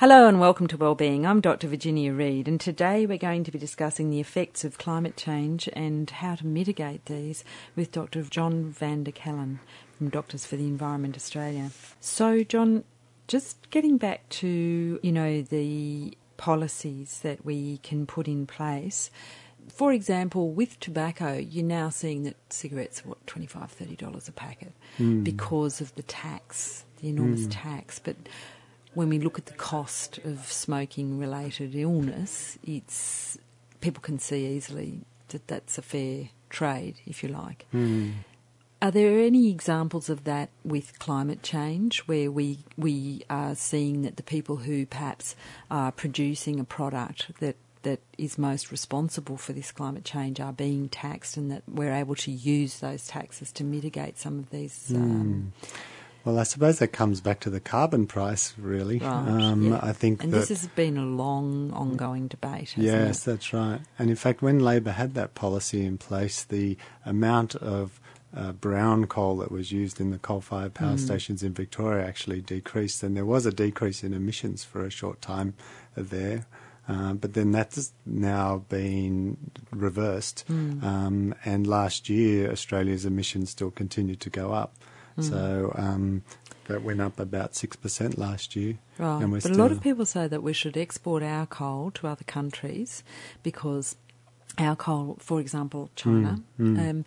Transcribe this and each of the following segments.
Hello and welcome to Wellbeing. I'm Dr. Virginia Reid, and today we're going to be discussing the effects of climate change and how to mitigate these with Dr. John van der Kallen from Doctors for the Environment Australia. So, John, just getting back to you know the policies that we can put in place. For example, with tobacco, you're now seeing that cigarettes are what twenty five, thirty dollars a packet Mm. because of the tax, the enormous Mm. tax. But when we look at the cost of smoking related illness, it's people can see easily that that's a fair trade, if you like. Mm. Are there any examples of that with climate change where we we are seeing that the people who perhaps are producing a product that that is most responsible for this climate change are being taxed and that we're able to use those taxes to mitigate some of these um, Mm. Well, I suppose that comes back to the carbon price, really. Right, um, yeah. I think and that this has been a long ongoing debate hasn't Yes, it? that's right. And in fact, when Labor had that policy in place, the amount of uh, brown coal that was used in the coal-fired power Mm. stations in Victoria actually decreased, and there was a decrease in emissions for a short time there. Uh, but then that's now been reversed, Mm. um, and last year Australia's emissions still continued to go up. Mm. So um, that went up about six percent last year. Right. And we're But a lot of people say that we should export our coal to other countries because our coal, for example, China, Mm, mm. Um,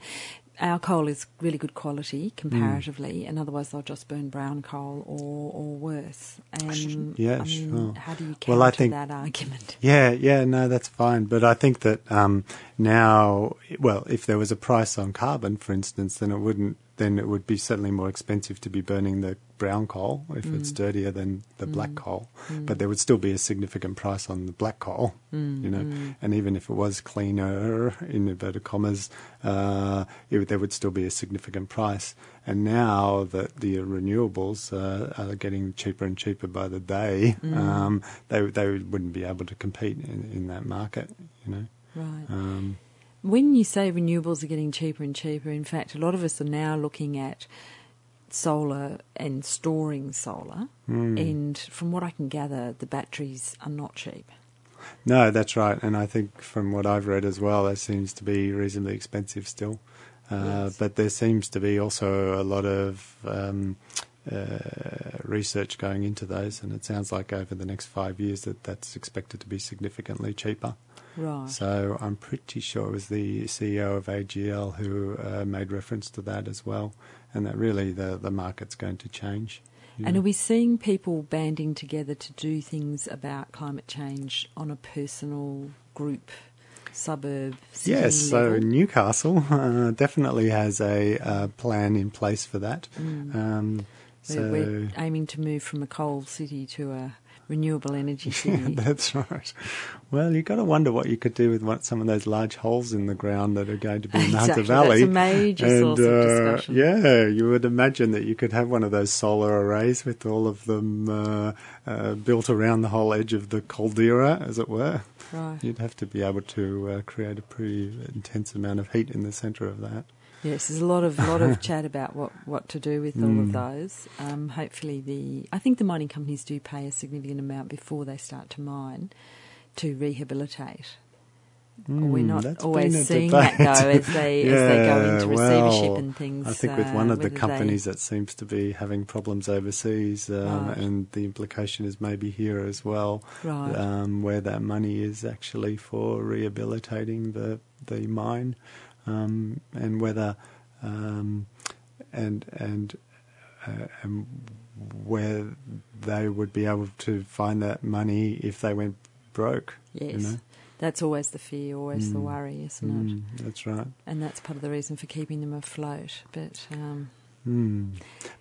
our coal is really good quality comparatively, and otherwise they'll just burn brown coal or, or worse. And Yeah, I mean, sure. how do you counter Well, I think- that argument? Yeah, yeah, no, that's fine. But I think that um, now, well, if there was a price on carbon, for instance, then it wouldn't. Then it would be certainly more expensive to be burning the brown coal if it's Mm. dirtier than the black Mm. coal. Mm. But there would still be a significant price on the black coal, Mm, you know. mm. And even if it was cleaner, in inverted commas, uh, it, there would still be a significant price. And now that the renewables uh, are getting cheaper and cheaper by the day, Mm. um, they they wouldn't be able to compete in, in that market, you know. Right. Um, When you say renewables are getting cheaper and cheaper, in fact, a lot of us are now looking at solar and storing solar. Mm. And from what I can gather, the batteries are not cheap. no, that's right. And I think from what I've read as well, that seems to be reasonably expensive still. Uh, Yes. But there seems to be also a lot of um, research going into those, and it sounds like over the next five years that that's expected to be significantly cheaper. Right. So I'm pretty sure it was the CEO of AGL who uh, made reference to that as well, and that really the the market's going to change. you And are we seeing people banding together to do things about climate change on a personal group, suburb, Yes, so level? Newcastle uh, definitely has a uh, plan in place for that. Mm. Um, so we're aiming to move from a coal city to a renewable energy city. that's right. Well, you've got to wonder what you could do with what, some of those large holes in the ground that are going to be in the Exactly, Hunter Valley. that's a major and, source of uh, discussion. Yeah, you would imagine that you could have one of those solar arrays with all of them uh, uh, built around the whole edge of the caldera, as it were. Right. You'd have to be able to uh, create a pretty intense amount of heat in the centre of that. Yes, there's a lot of lot of chat about what, what to do with all of Mm. those. Um, hopefully, the I think the mining companies do pay a significant amount before they start to mine to rehabilitate. We're Mm, not always seeing debate. that though as they as they go into receivership well, and things. I think with uh, one of the whether they- companies that seems to be having problems overseas, um, Right. and the implication is maybe here as well, Right. um, where that money is actually for rehabilitating the the mine, um, and whether um, and and uh, and where they would be able to find that money if they went broke. Yes, you know? that's always the fear, always the Mm. worry, isn't it? Mm, that's right. And that's part of the reason for keeping them afloat. But um, Hmm.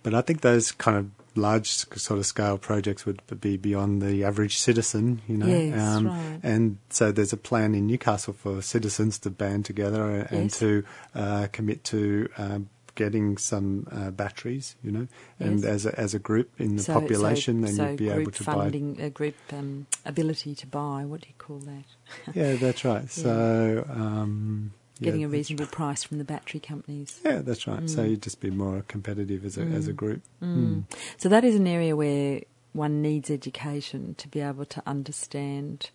But I think those kind of large sort of scale projects would be beyond the average citizen, you know. Yes, um, right. And so there's a plan in Newcastle for citizens to band together and, Yes. to uh, commit to um, getting some uh, batteries, you know. And Yes. as a, as a group in the so, population, so, then so you'd be able to funding, a group um, ability to buy. What do you call that? Yeah, that's right. So. Um, yeah, Getting a that's- reasonable price from the battery companies. Yeah, that's right. So Mm. you'd just be more competitive as a as a Mm. group. Mm. So that is an area where one needs education to be able to understand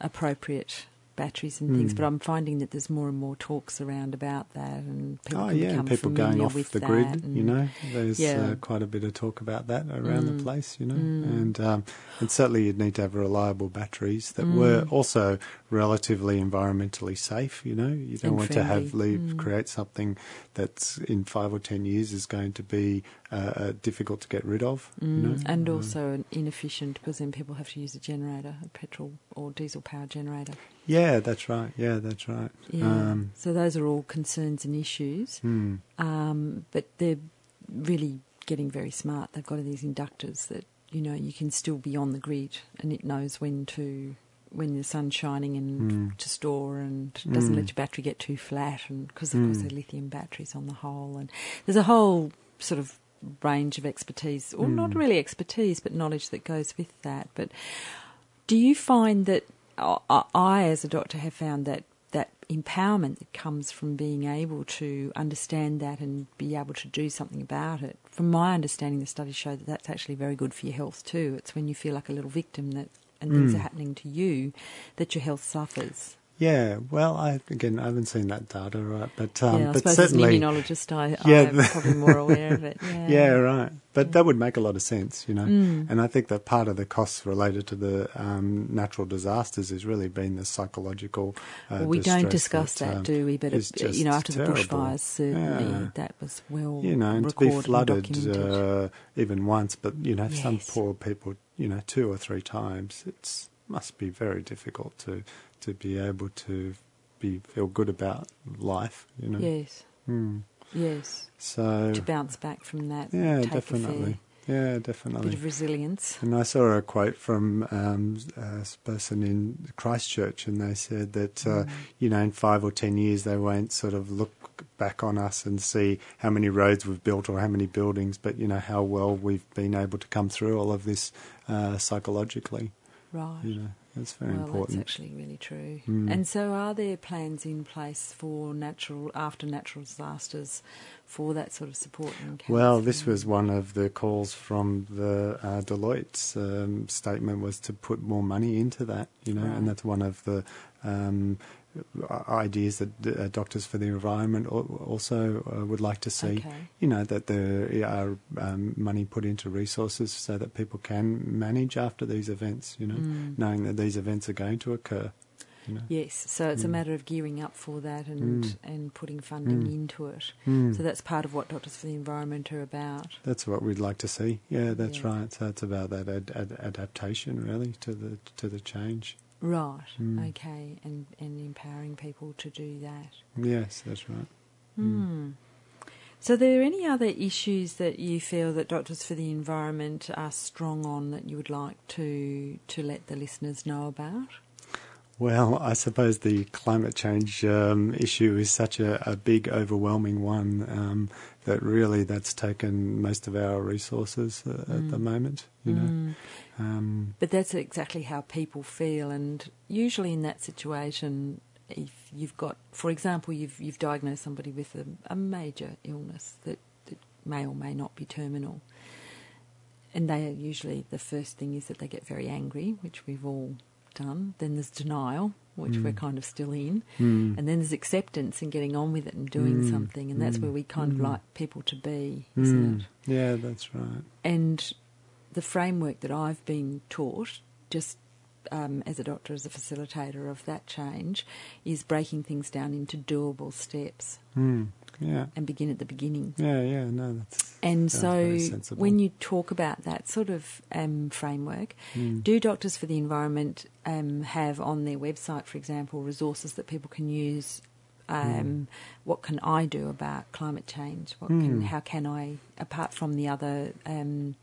appropriate batteries and things. Mm. But I'm finding that there's more and more talks around about that, and people oh yeah, become people going off with the grid. You know, there's Yeah. uh, quite a bit of talk about that around Mm. the place. You know, Mm. and um, and certainly you'd need to have reliable batteries that Mm. were also relatively environmentally safe. You know, you don't And want to have leave Mm. create something that's in five or ten years is going to be uh, uh, difficult to get rid of. Mm, You know, and Um, also inefficient because then people have to use a generator, a petrol or diesel powered generator. yeah, that's right. Yeah, that's right. Yeah. Um, so those are all concerns and issues. hmm. Um, but they're really getting very smart. They've got these inductors that you know you can still be on the grid and it knows when to when the sun's shining and Mm. to store and doesn't Mm. let your battery get too flat and because of course Mm. they're lithium batteries on the whole and there's a whole sort of range of expertise or not Mm. really expertise but knowledge that goes with that but do you find that I, I as a doctor have found that that empowerment that comes from being able to understand that and be able to do something about it. From my understanding, the studies show that that's actually very good for your health too. It's when you feel like a little victim that and things Mm. are happening to you that your health suffers. Yeah, well, I again I haven't seen that data, right? But um, yeah, I but certainly, as an immunologist, I, Yeah, I'm probably more aware of it. Yeah, yeah, right. But that would make a lot of sense, you know. Mm. And I think that part of the costs related to the um, natural disasters has really been the psychological. Uh, Well, we don't discuss that, um, do we? But it, you know, after the bushfires, certainly Yeah. that was well you know, and to be flooded uh, even once, but you know, some poor people, you know, two or three times, it's must be very difficult to to be able to be feel good about life, you know. yes, Hmm. yes. So To bounce back from that, yeah, definitely, yeah, definitely. bit of resilience. And I saw a quote from um, a person in Christchurch, and they said that, Mm. uh, you know, in five or ten years, they won't sort of look back on us and see how many roads we've built or how many buildings, but, you know, how well we've been able to come through all of this uh, psychologically. Right. You know, that's very well, important. that's actually really true. Mm. And so, are there plans in place for natural after natural disasters for that sort of support and Well, this was one of the calls from the uh, Deloitte's um, statement was to put more money into that, you know, Right. and that's one of the um, ideas that uh, Doctors for the Environment also uh, would like to see. Okay. You know that there are um, money put into resources so that people can manage after these events. You know, Mm. knowing that these events are going to occur. You know. Yes, so it's a Mm. matter of gearing up for that and Mm. and putting funding Mm. into it. Mm. So that's part of what Doctors for the Environment are about. That's what we'd like to see. Yeah, that's Yeah. right. So it's about that ad- ad- adaptation, really, to the to the change. Right. Mm. Okay, and and empowering people to do that. Yes, that's right. Hmm. So, are there any other issues that you feel that Doctors for the Environment are strong on that you would like to to let the listeners know about? Well, I suppose the climate change um, issue is such a, a big, overwhelming one um, that really that's taken most of our resources uh, at the Mm. moment. You know, Mm. Um, But that's exactly how people feel, and usually in that situation, if you've got, for example, you've you've diagnosed somebody with a, a major illness that, that may or may not be terminal, and they are usually the first thing is that they get very angry, which we've all done. Then there's denial, which Mm. we're kind of still in, mm, and then there's acceptance and getting on with it and doing Mm. something, and that's Mm. where we kind of Mm. like people to be, isn't mm, it? yeah, that's right. And the framework that I've been taught, just um, as a doctor, as a facilitator of that change, is breaking things down into doable steps Mm, yeah, and begin at the beginning. yeah, yeah. No, that's And so, when you talk about that sort of um, framework, mm, do Doctors for the Environment um, have on their website, for example, resources that people can use? Um, What can I do about climate change? What can, Mm. how can I, apart from the other um,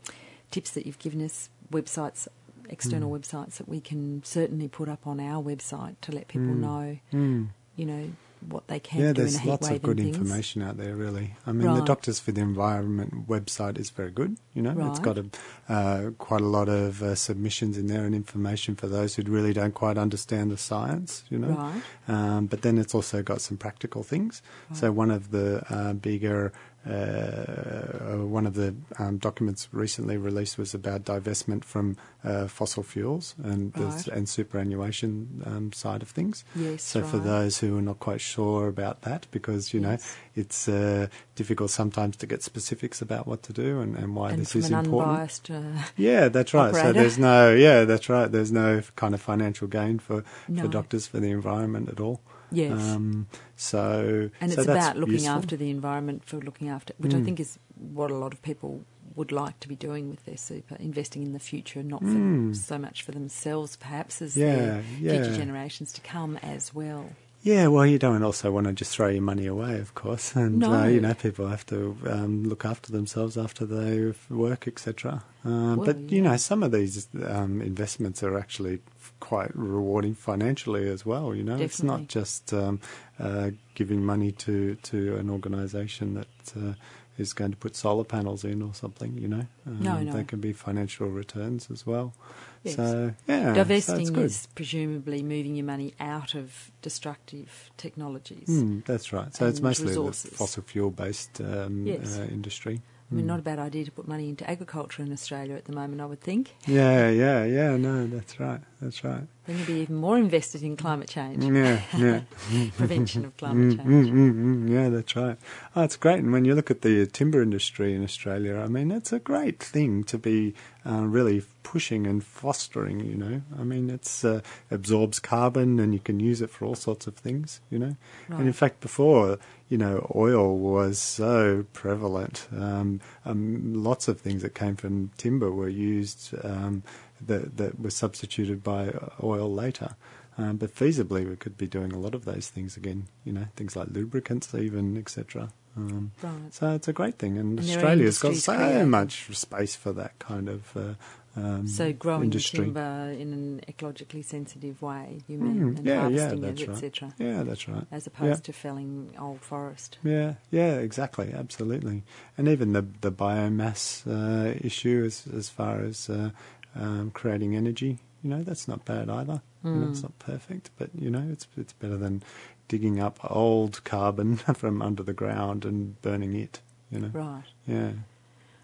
tips that you've given us, websites, external Mm. websites that we can certainly put up on our website to let people Mm. know, mm. you know, what they can Yeah, do in a there's lots of good information out there, really. I mean, the Doctors for the Environment website is very good. You know, it's got a, uh, quite a lot of uh, submissions in there and information for those who really don't quite understand the science. You know, Right. um, but then it's also got some practical things. So one of the uh, bigger one of the um, documents recently released was about divestment from uh, fossil fuels and Right. the, and superannuation um, side of things. Yes, So for those who are not quite sure about that, because you know it's uh, difficult sometimes to get specifics about what to do and, and why and this is an important. unbiased, uh, Yeah, that's right. So there's no, yeah, that's right. There's no kind of financial gain for, No. for doctors for the environment at all. Yes. Um, so and so it's that's about looking useful. after the environment for looking after, which I Mm. think is what a lot of people would like to be doing with their super, investing in the future, not for Mm. so much for themselves perhaps as Yeah, their future generations to come as well. Yeah, well, you don't also want to just throw your money away, of course, and No. uh, you know people have to um, look after themselves after they work, etc. Uh, Well, but you know, some of these um, investments are actually quite rewarding financially as well. You know, it's not just um, uh, giving money to to an organisation that. Uh, is going to put solar panels in or something, you know. Um, No, no. They can be financial returns as well. Yes. So, yeah. so Divesting good. is presumably moving your money out of destructive technologies. Mm, that's right. So it's mostly resources. the fossil fuel based um, Yes. uh, industry. I mean, Mm. not a bad idea to put money into agriculture in Australia at the moment, I would think. Yeah, yeah, yeah. No, that's right. That's right. Then you'd be even more invested in climate change, Yeah, yeah. prevention of climate Mm, change. mm, mm, mm. Yeah, that's right. Oh, it's great. And when you look at the timber industry in Australia, I mean, it's a great thing to be uh, really pushing and fostering. You know, I mean, it uh, absorbs carbon and you can use it for all sorts of things. You know, and in fact, before you know, oil was so prevalent. Um, um, lots of things that came from timber were used um, that that were substituted by oil later. Um, but feasibly, we could be doing a lot of those things again. You know, things like lubricants, even etc. Um, Right. so it's a great thing, and And Australia's got so much space for that kind of uh, um, So growing industry. timber in an ecologically sensitive way, you mean, Mm, and yeah, yeah, harvesting that's it, right. etc., Yeah, that's right. as opposed to felling old forest. Yeah, yeah, exactly, absolutely, and even the the biomass uh, issue as as far as uh, um, creating energy, you know, that's not bad either. You know, it's Mm. not perfect, but you know, it's it's better than digging up old carbon from under the ground and burning it. You know, Right, yeah, yeah.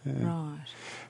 Right.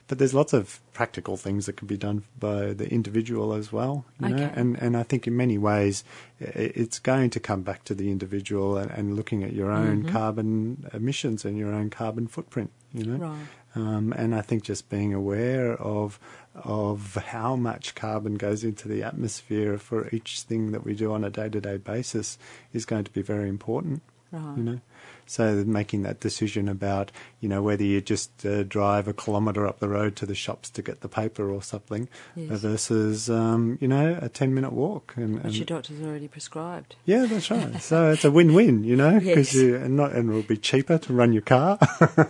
But there's lots of practical things that can be done by the individual as well, you know. Okay. And and I think in many ways it's going to come back to the individual and, and looking at your own Mhm. carbon emissions and your own carbon footprint, you know. Right. Um, and I think just being aware of of how much carbon goes into the atmosphere for each thing that we do on a day to day basis is going to be very important Right. you know. So making that decision about, you know, whether you just uh, drive a kilometre up the road to the shops to get the paper or something, Yes. versus, um, you know, a ten minute walk. And, Which your doctor's already prescribed. yeah, that's right. so it's a win-win, you know, because Yes. you and not and it'll be cheaper to run your car.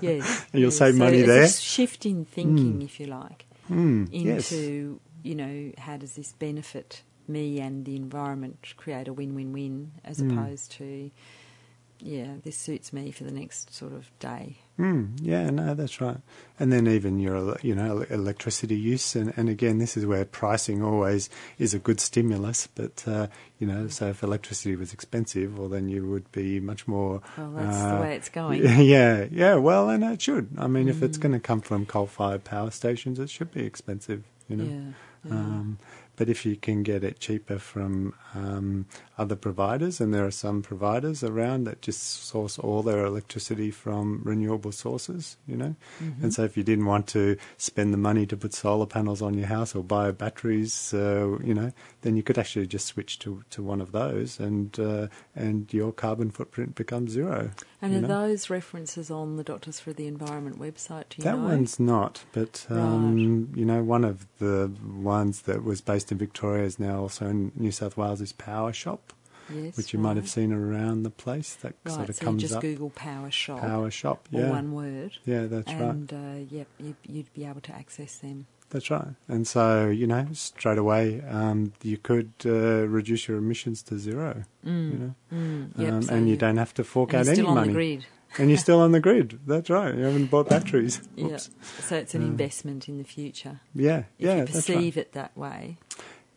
Yes. And you'll yes. save so money it's there. Shift in thinking, Mm. if you like, mm, into you know how does this benefit me and the environment? Create a win-win-win as Mm. opposed to yeah, this suits me for the next sort of day. Mm, yeah, no, that's right. And then even your, you know, electricity use, and, and again, this is where pricing always is a good stimulus. But uh, you know, so if electricity was expensive, well, then you would be much more. Well, that's uh, the way it's going. Yeah, yeah. Well, and it should. I mean, if it's Mm. going to come from coal-fired power stations, it should be expensive. You know. Yeah. yeah. But if you can get it cheaper from um, other providers, and there are some providers around that just source all their electricity from renewable sources, you know. Mhm. And so, if you didn't want to spend the money to put solar panels on your house or buy batteries, uh, you know, then you could actually just switch to, to one of those, and uh, and your carbon footprint becomes zero. And are know? those references on the Doctors for the Environment website? That know? one's not, but um, you know, one of the ones that was based in Victoria is now also in New South Wales is Power Shop, yes, which you might have seen around the place. That Right, sort of so you comes just up. Google Power Shop Power Shop, or one word, yeah, that's right, and uh, yep, you'd, you'd be able to access them. that's right. And so you know, straight away, um, you could uh, reduce your emissions to zero, Mm. you know, Mm, yep, um, so and you you- don't have to fork and out any still on money, the grid. And you're still on the grid. That's right. You haven't bought batteries. Yeah. So it's an Um, investment in the future. Yeah, If yeah, you that's right. perceive it that way.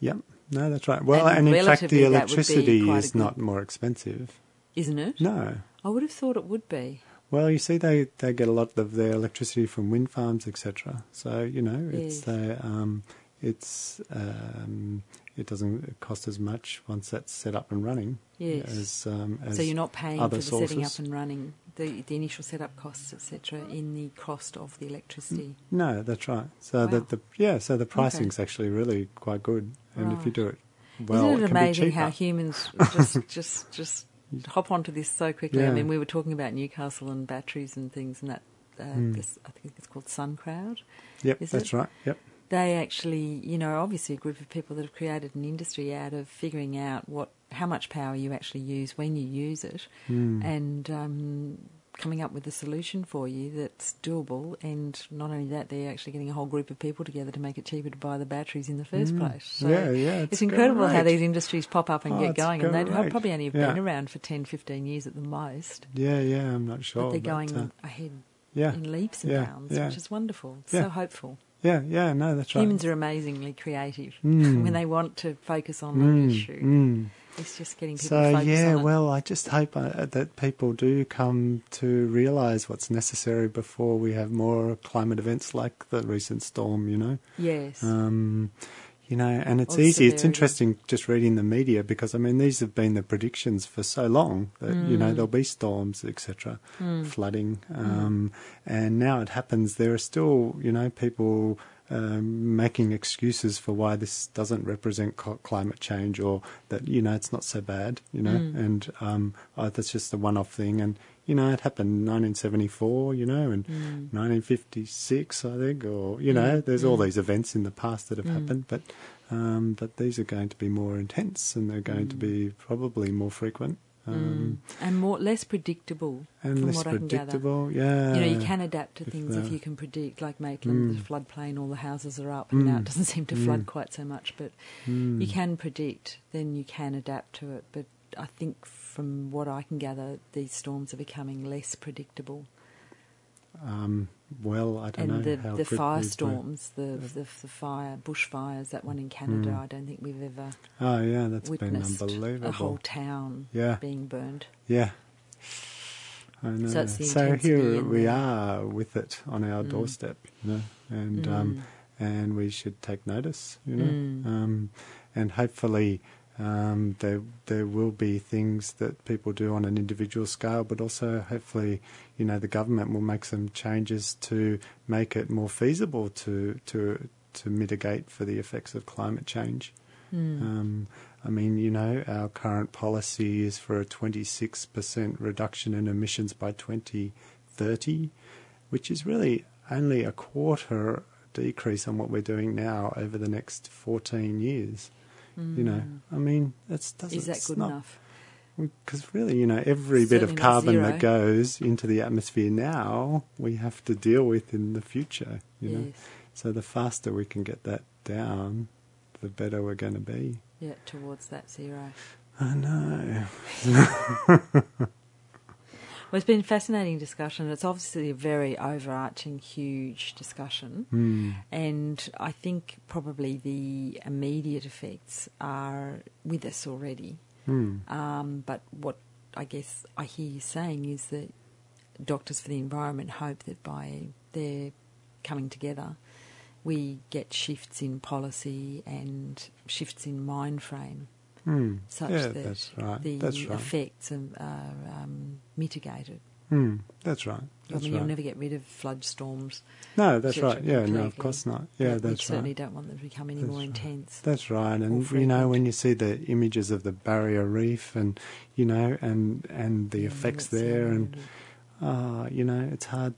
Yep. No, that's right. Well, And and, in fact, the that would be electricity is good- not more expensive. Isn't it? No. I would have thought it would be. Well, you see, they, they get a lot of their electricity from wind farms, etc. So you know, it's Yes. they, um, it's um, it doesn't cost as much once that's set up and running. Yes. As, um, as So you're not paying for the setting up and running, the, the initial setup costs, etc., in the cost of the electricity. No, that's right. So Wow. that the yeah, so the pricing's actually really quite good, and if you do it well, Isn't it, can amazing how humans just just just hop onto this so quickly? I mean, we were talking about Newcastle and batteries and things, and that uh, Mm. this, I think it's called Sun Crowd. Yep, that's it? right. Yep. They actually, you know, obviously a group of people that have created an industry out of figuring out what how much power you actually use when you use it, Mm. and um, coming up with a solution for you that's doable. And not only that, they're actually getting a whole group of people together to make it cheaper to buy the batteries in the first Mm. place. So yeah, yeah. it's, It's, incredible how these industries pop up and Oh, get going, and they great. probably only have Yeah. been around for 10, 15 years at the most. Yeah, yeah. I'm not sure. but they're going uh, ahead yeah, in leaps and bounds, which is wonderful. So hopeful. Yeah, yeah. No, that's right. Humans are amazingly creative Mm. when they want to focus on an Mm, issue. mm. It's just getting people So yeah, well, I just hope uh, that people do come to realise what's necessary before we have more climate events like the recent storm. You know, yes. um, you know, and it's easy. It's interesting just reading the media because I mean these have been the predictions for so long that you know Mm. there'll be storms, etc., Mm. flooding, um, and now it happens. There are still you know people. Um, making excuses for why this doesn't represent co- climate change, or that you know it's not so bad, you know, Mm. and um, oh, that's just a one-off thing, and you know it happened in 1974, you know, and Mm. 1956, I think, or you know, Mm, there's all mm. these events in the past that have Mm. happened, but um, but these are going to be more intense and they're going to Mm. be probably more frequent um, mm. And more less predictable. and from less what I can gather. predictable. Yeah, you know, you can adapt to if things if you can predict, like Maitland, the Mm. floodplain, all the houses are up, and now Mm. it doesn't seem to flood quite so much. But you can predict, then you can adapt to it. But I think from what I can gather, these storms are becoming less predictable. Um, well, I don't and know the, how the were. firestorms, the, the the fire bushfires, that one in Canada, Mm. I don't think we've ever Oh yeah, that's been unbelievable. a whole town Yeah. being burned. Yeah. I know. So So here we are with it on our Mm. doorstep, you know, and um, Mm. and we should take notice, you know, Mm. um, and hopefully um, there there will be things that people do on an individual scale, but also hopefully, you know, the government will make some changes to make it more feasible to to to mitigate for the effects of climate change. Mm. Um, I mean, you know, our current policy is for a 26% reduction in emissions by 2030, which is really only a quarter decrease on what we're doing now over the next 14 years. You know, Mm. I mean, that's doesn't. is that good not, enough? Because really, you know, every bit of carbon that goes into the atmosphere now, we have to deal with in the future. You know, so the faster we can get that down, the better we're going to be. Yeah, towards that zero. I know. Well, it's been a fascinating discussion. It's obviously a very overarching, huge discussion. Hmm. And I think probably the immediate effects are with us already. Hmm. Um, but what I guess I hear you saying is that Doctors for the Environment hope that by their coming together, we get shifts in policy and shifts in mind frame Hmm. such yeah, that that's right. the that's right. effects are, are um, mitigated. Hmm. That's right. I mean, right. you'll never get rid of flood storms. no, that's right. Yeah, no, of course not. Yeah, but that's certainly right. don't want them to become any That's more intense. That's right. And you know, when you see the images of the barrier reef, and you know, and and the effects that's there, and ah, you know, it's hard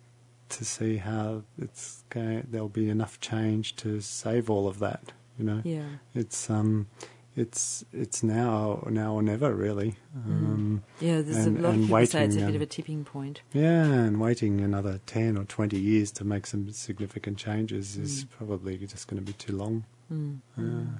to see how it's going. There'll be enough change to save all of that. You know, yeah, it's um, it's it's now now or never really. Um, yeah. There's and- a lot of people say it's a bit of um, a tipping point. Yeah, and waiting another 10 or 20 years to make some significant changes is Mm. probably just going to be too long. Mm. Yeah. Mm.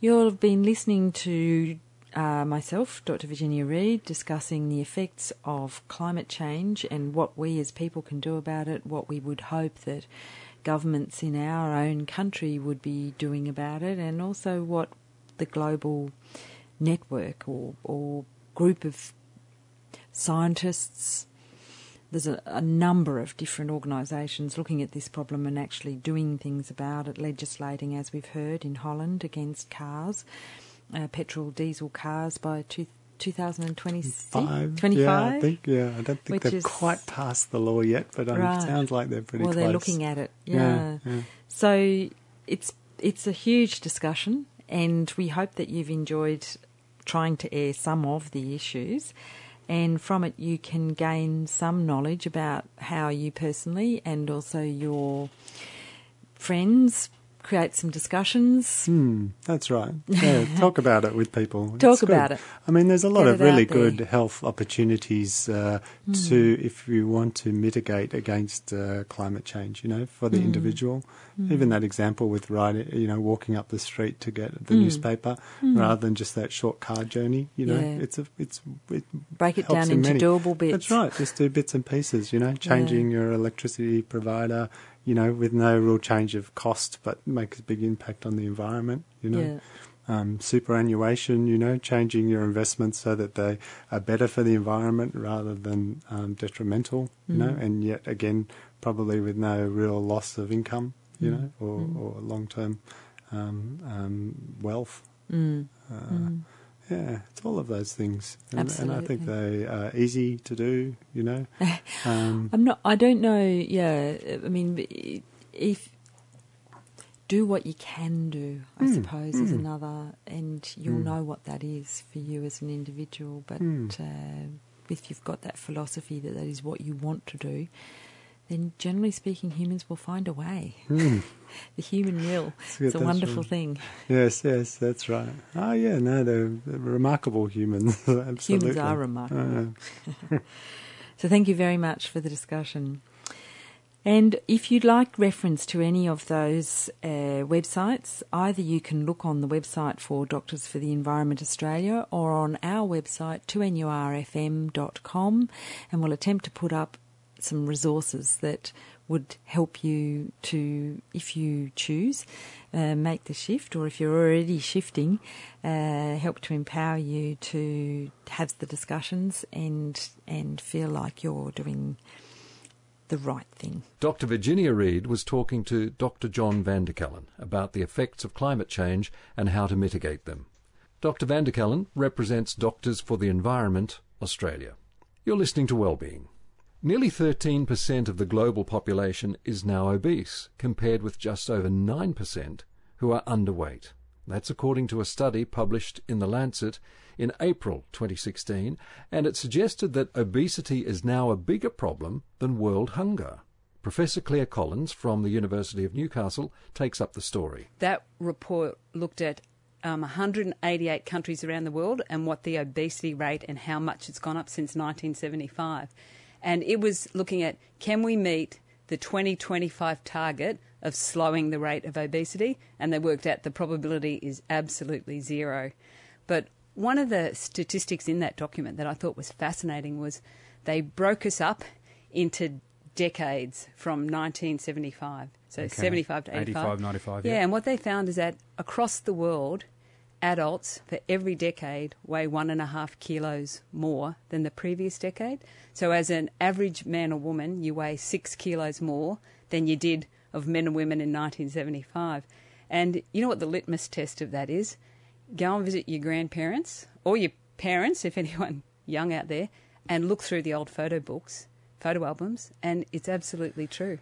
You'll have been listening to uh, myself, Dr. Virginia Reed, discussing the effects of climate change and what we as people can do about it, what we would hope that governments in our own country would be doing about it, and also what the global network or, or group of scientists, there's a, a number of different organisations looking at this problem and actually doing things about it, legislating, as we've heard in Holland, against cars, uh, petrol diesel cars by two, 2026? Five, 25? Yeah, I think, yeah. I don't think Which they've is- quite passed the law yet, but um, Right. it sounds like they're pretty well, close. they're looking at it. Yeah. Yeah, yeah. So it's it's a huge discussion, and we hope that you've enjoyed trying to air some of the issues. And from it, you can gain some knowledge about how you personally and also your friends create some discussions. Hmm, that's right. Yeah, talk about it with people. Talk It's good. about it. I mean, there's a lot Get of really good health opportunities uh, Hmm. to if you want to mitigate against uh, climate change. You know, for the Hmm. individual. Even that example with riding, you know, walking up the street to get the Hmm. newspaper, rather than just that short car journey. You know, Yeah. it's a it's it Break it down in into many- doable bits. That's right. Just do bits and pieces. You know, changing your electricity provider. You know, with no real change of cost, but makes a big impact on the environment. You know, Yeah. um, superannuation. You know, changing your investments so that they are better for the environment rather than um, detrimental. You know, Mm. and yet again, probably with no real loss of income. You Mm. know, or, Mm. or long term um, um, wealth. Mm. Uh, Mm. Yeah, it's all of those things, and, and I think they are easy to do. You know, um, I'm not. I don't know. Yeah, I mean, if do what you can do, I Mm, suppose is mm. another, and you'll Mm. know what that is for you as an individual. But Mm. uh, if you've got that philosophy that that is what you want to do, then generally speaking, humans will find a way. mm. The human will. good, It's a wonderful right. thing. yes, yes, that's right. Oh, yeah, no, they're, they're remarkable humans. Absolutely. Humans are remarkable. Uh, So thank you very much for the discussion. And if you'd like reference to any of those uh, websites, either you can look on the website for Doctors for the Environment Australia or on our website, 2nurfm.com, and we'll attempt to put up some resources that would help you to, if you choose, uh, make the shift, or if you're already shifting, uh, help to empower you to have the discussions and and feel like you're doing the right thing. Dr. Virginia Reid was talking to Dr. John Vanderkallen about the effects of climate change and how to mitigate them. Dr. Vanderkallen represents Doctors for the Environment Australia. You're listening to Wellbeing. Nearly 13% of the global population is now obese, compared with just over 9% who are underweight. That's according to a study published in The Lancet in April 2016, and it suggested that obesity is now a bigger problem than world hunger. Professor Claire Collins from the University of Newcastle takes up the story. That report looked at um, 188 countries around the world and what the obesity rate and how much it's gone up since 1975. And it was looking at can we meet the 2025 target of slowing the rate of obesity? And they worked out the probability is absolutely zero. But one of the statistics in that document that I thought was fascinating was they broke us up into decades from 1975. So Okay. 75 to 85. 85, 95, Yeah, yeah. and what they found is that across the world, adults for every decade weigh one and a half kilos more than the previous decade. So, as an average man or woman, you weigh six kilos more than you did of men and women in 1975. And you know what the litmus test of that is? Go and visit your grandparents or your parents, if anyone young out there, and look through the old photo books, photo albums, and it's absolutely true.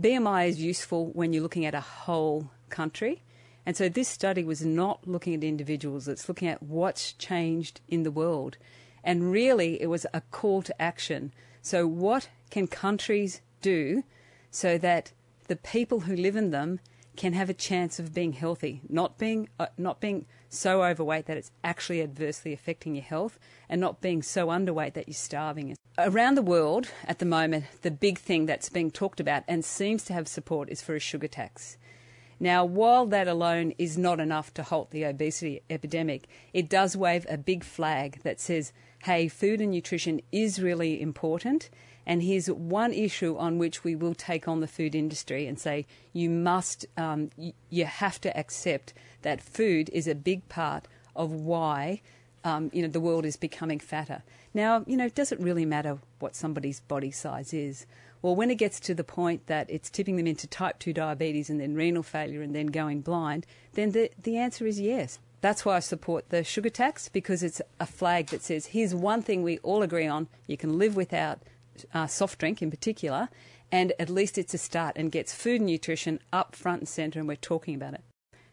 BMI is useful when you're looking at a whole country. And so this study was not looking at individuals, it's looking at what's changed in the world. And really, it was a call to action. So, what can countries do so that the people who live in them can have a chance of being healthy, not being uh, not being so overweight that it's actually adversely affecting your health, and not being so underweight that you're starving. Around the world at the moment, the big thing that's being talked about and seems to have support is for a sugar tax. Now, while that alone is not enough to halt the obesity epidemic, it does wave a big flag that says, hey, food and nutrition is really important. And here's one issue on which we will take on the food industry and say, you must, um, you have to accept that food is a big part of why um, you know, the world is becoming fatter. Now, you know, does it really matter what somebody's body size is? Well, when it gets to the point that it's tipping them into type 2 diabetes and then renal failure and then going blind, then the, the answer is yes. That's why I support the sugar tax because it's a flag that says here's one thing we all agree on you can live without uh, soft drink in particular, and at least it's a start and gets food and nutrition up front and centre, and we're talking about it.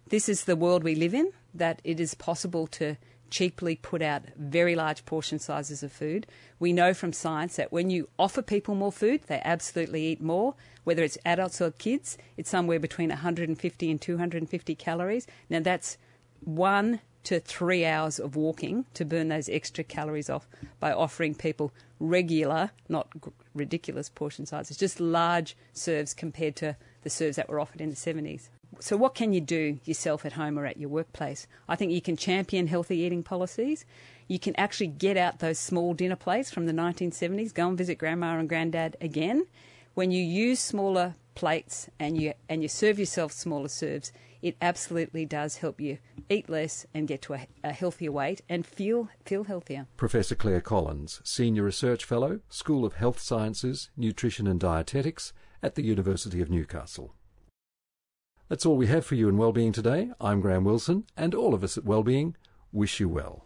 This is the world we live in, that it is possible to cheaply put out very large portion sizes of food. We know from science that when you offer people more food, they absolutely eat more. Whether it's adults or kids, it's somewhere between 150 and 250 calories. Now, that's one to three hours of walking to burn those extra calories off by offering people regular, not ridiculous portion sizes, just large serves compared to the serves that were offered in the 70s. So, what can you do yourself at home or at your workplace? I think you can champion healthy eating policies. You can actually get out those small dinner plates from the 1970s, go and visit grandma and granddad again. When you use smaller plates and you, and you serve yourself smaller serves, it absolutely does help you eat less and get to a, a, healthier weight and feel feel healthier. Professor Claire Collins, Senior Research Fellow, School of Health Sciences, Nutrition and Dietetics at the University of Newcastle. That's all we have for you in Wellbeing today. I'm Graham Wilson, and all of us at Wellbeing wish you well.